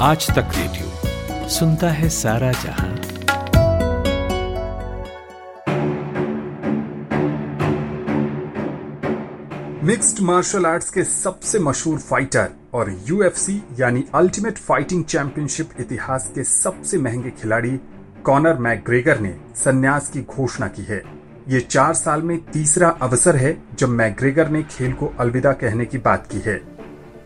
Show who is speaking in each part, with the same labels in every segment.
Speaker 1: आज तक रेडियो सुनता है सारा जहाँ।
Speaker 2: मिक्स्ड मार्शल आर्ट्स के सबसे मशहूर फाइटर और यूएफसी यानी अल्टीमेट फाइटिंग चैंपियनशिप इतिहास के सबसे महँगे खिलाड़ी कॉनर मैकग्रेगर ने संन्यास की घोषणा की है। ये चार साल में तीसरा अवसर है जब मैकग्रेगर ने खेल को अलविदा कहने की बात की है।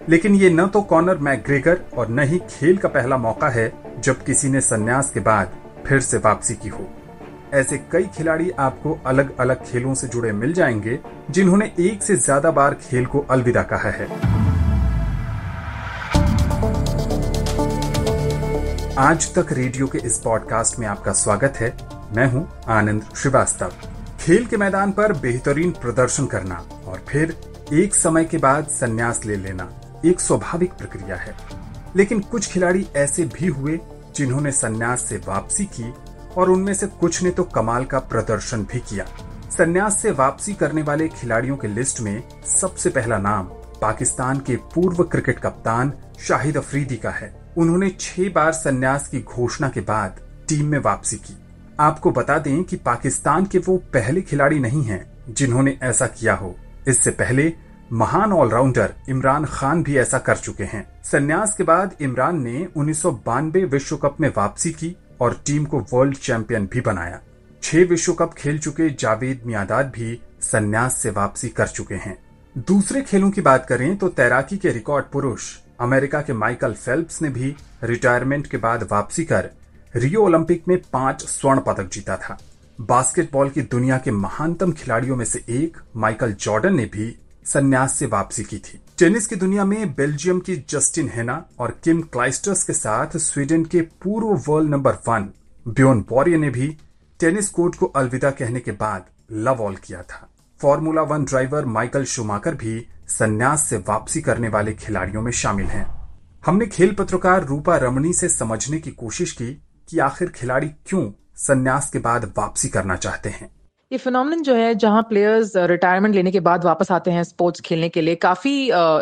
Speaker 2: लेकिन ये न तो कॉनर मैकग्रेगर और न ही खेल का पहला मौका है, जब किसी ने संन्यास के बाद फिर से वापसी की हो। ऐसे कई खिलाड़ी आपको अलग अलग खेलों से जुड़े मिल जाएँगे, जिन्होंने एक से ज़्यादा बार खेल को अलविदा कहा है। आज तक रेडियो के इस पॉडकास्ट में आपका स्वागत है। मैं हूँ आनंद श्रीवास्तव। खेल के मैदान पर बेहतरीन प्रदर्शन करना और फिर एक समय के बाद संन्यास ले लेना। एक स्वाभाविक प्रक्रिया है। लेकिन कुछ खिलाड़ी ऐसे भी हुए जिन्होंने संन्यास से वापसी की और उनमें से कुछ ने तो कमाल का प्रदर्शन भी किया। संन्यास से वापसी करने वाले खिलाड़ियों के लिस्ट में सबसे पहला नाम पाकिस्तान के पूर्व क्रिकेट कप्तान शाहिद अफरीदी का है। उन्होंने छह बार संन्यास की घोषणा के बाद टीम में वापसी की। आपको बता दें कि पाकिस्तान के वो पहले खिलाड़ी नहीं हैं जिन्होंने ऐसा किया हो। इससे पहले महान ऑलराउंडर इमरान खान भी ऐसा कर चुके हैं। संन्यास के बाद इमरान ने उन्नीस सौ बानवे विश्व कप में वापसी की और टीम को वर्ल्ड चैंपियन भी बनाया। छह विश्व कप खेल चुके जावेद मियादाद भी संन्यास से वापसी कर चुके हैं। दूसरे खेलों की बात करें तो तैराकी के रिकॉर्ड पुरुष अमेरिका के माइकल फेल्प्स ने भी रिटायरमेंट के बाद वापसी कर रियो ओलंपिक में पाँच स्वर्ण पदक जीता था। बास्केटबॉल की दुनिया के महानतम खिलाड़ियों में से एक माइकल जॉर्डन ने भी संन्यास से वापसी की थी। टेनिस की दुनिया में बेल्जियम की जस्टिन हेना और किम क्लाइस्टर्स के साथ स्वीडन के पूर्व world number one Bjorn Borg ने भी टेनिस कोर्ट को अलविदा कहने के बाद लव ऑल किया था। Formula One driver Michael Schumacher भी संन्यास से वापसी करने वाले खिलाड़ियों में शामिल हैं। हमने खेल पत्रकार रूपा रमणी से समझने की कोशिश की कि आखिर खिलाड़ी क्यों संन्यास के बाद वापसी करना चाहते हैं।
Speaker 3: ये फिनोमिनन जो है जहाँ प्लेयर्स रिटायरमेंट लेने के बाद वापस आते हैं स्पोर्ट्स खेलने के लिए काफ़ी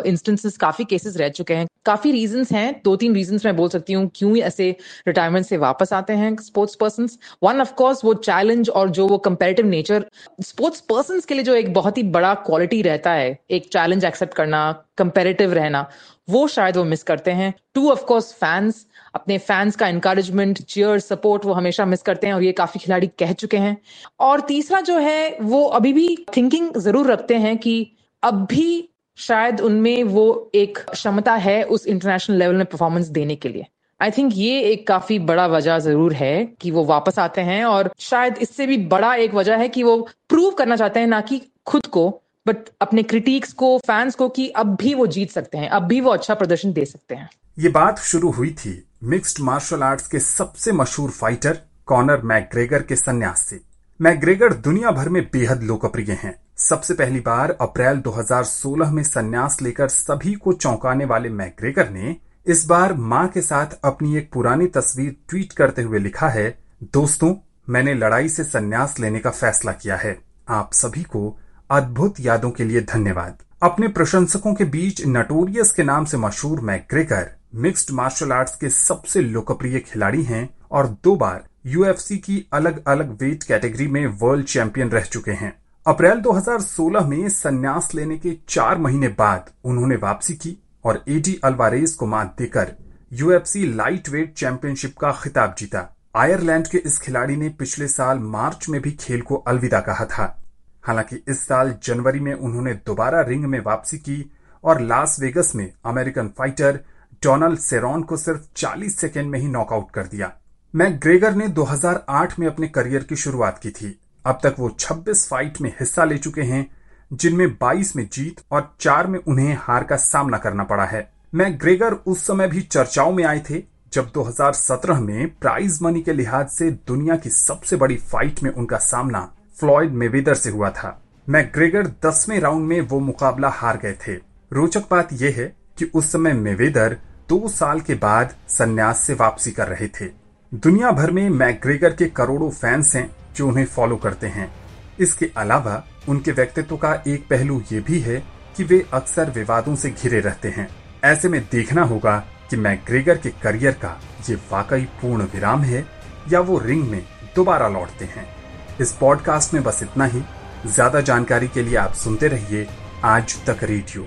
Speaker 3: इंस्टेंसेस uh, काफ़ी केसेस रह चुके हैं। काफ़ी रीजंस हैं दो तीन रीजंस मैं बोल सकती हूँ क्यों ऐसे रिटायरमेंट से वापस आते हैं sports person one of course वो चैलेंज और जो वो कंपेरेटिव नेचर स्पोर्ट्स पर्सन के लिए जो एक बहुत ही बड़ा क्वालिटी रहता है एक चैलेंज एक्सेप्ट करना कंपेरेटिव रहना। वो शायद वो मिस करते हैं। टू ऑफ़ कोर्स फैंस अपने फैंस का इंकरेजमेंट चेयर सपोर्ट वो हमेशा मिस करते हैं और ये काफ़ी खिलाड़ी कह चुके हैं। और तीसरा जो है, वो अभी भी थिंकिंग ज़रूर रखते हैं कि अब भी शायद उनमें वो एक क्षमता है उस इंटरनेशनल लेवल में परफॉर्मेंस देने के लिए। आई थिंक ये एक काफ़ी बड़ा वजह ज़रूर है कि वो वापस आते हैं और शायद इससे भी बड़ा एक वजह है कि वो प्रूव करना चाहते हैं ना कि खुद को बट अपने क्रिटिक्स को फैंस को कि अब भी वो जीत सकते हैं, अब भी वो अच्छा प्रदर्शन दे सकते हैं।
Speaker 2: ये बात शुरू हुई थी मिक्स्ड मार्शल आर्ट्स के सबसे मशहूर फाइटर कॉनर मैकग्रेगर के संन्यास से। मैकग्रेगर दुनिया भर में बेहद लोकप्रिय हैं। सबसे पहली बार अप्रैल 2016 में संन्यास लेकर सभी को चौंकाने वाले मैकग्रेगर ने इस बार माँ के साथ अपनी एक पुरानी तस्वीर ट्वीट करते हुए लिखा है, दोस्तों, मैंने लड़ाई से संन्यास लेने का फैसला किया है। आप सभी को अद्भुत यादों के लिए धन्यवाद। अपने प्रशंसकों के बीच नटोरियस के नाम से मशहूर मैकग्रेगर मिक्स्ड मार्शल आर्ट्स के सबसे लोकप्रिय खिलाड़ी हैं और दो बार यूएफसी की अलग अलग वेट कैटेगरी में वर्ल्ड चैंपियन रह चुके हैं। अप्रैल 2016 में संन्यास लेने के चार महीने बाद उन्होंने वापसी की और एडी अल्वारेज को मात देकर यूएफसी लाइट वेट चैंपियनशिप का खिताब जीता। आयरलैंड के इस खिलाड़ी ने पिछले साल मार्च में भी खेल को अलविदा कहा था। हालाँकि इस साल जनवरी में उन्होंने दोबारा रिंग में वापसी की और लास वेगस में अमेरिकन फाइटर डोनाल्ड सेरॉन को सिर्फ़ 40 सेकेंड में ही नॉकआउट कर दिया। मैकग्रेगर ने 2008 में अपने करियर की शुरुआत की थी। अब तक वो 26 फाइट में हिस्सा ले चुके हैं, जिनमें 22 में जीत और चार में उन्हें हार का सामना करना पड़ा है। मैकग्रेगर उस समय भी चर्चाओं में आए थे, जब 2017 में प्राइज मनी के लिहाज से दुनिया की सबसे बड़ी फाइट में उनका सामना फ्लॉयड मेवेदर से हुआ था। मैकग्रेगर दसवें राउंड में वो मुकाबला हार गए थे। रोचक बात यह है कि उस समय मेवेदर दो साल के बाद संन्यास से वापसी कर रहे थे। दुनिया भर में मैग्रेगर के करोड़ों फैंस हैं जो उन्हें फॉलो करते हैं। इसके अलावा उनके व्यक्तित्व का एक पहलू ये भी है कि वे अक्सर विवादों से घिरे रहते हैं। ऐसे में देखना होगा कि मैग्रेगर के करियर का ये वाकई पूर्ण विराम है या वो रिंग में दोबारा लौटते हैं। इस पॉडकास्ट में बस इतना ही। ज़्यादा जानकारी के लिए आप सुनते रहिए आज तक रेडियो।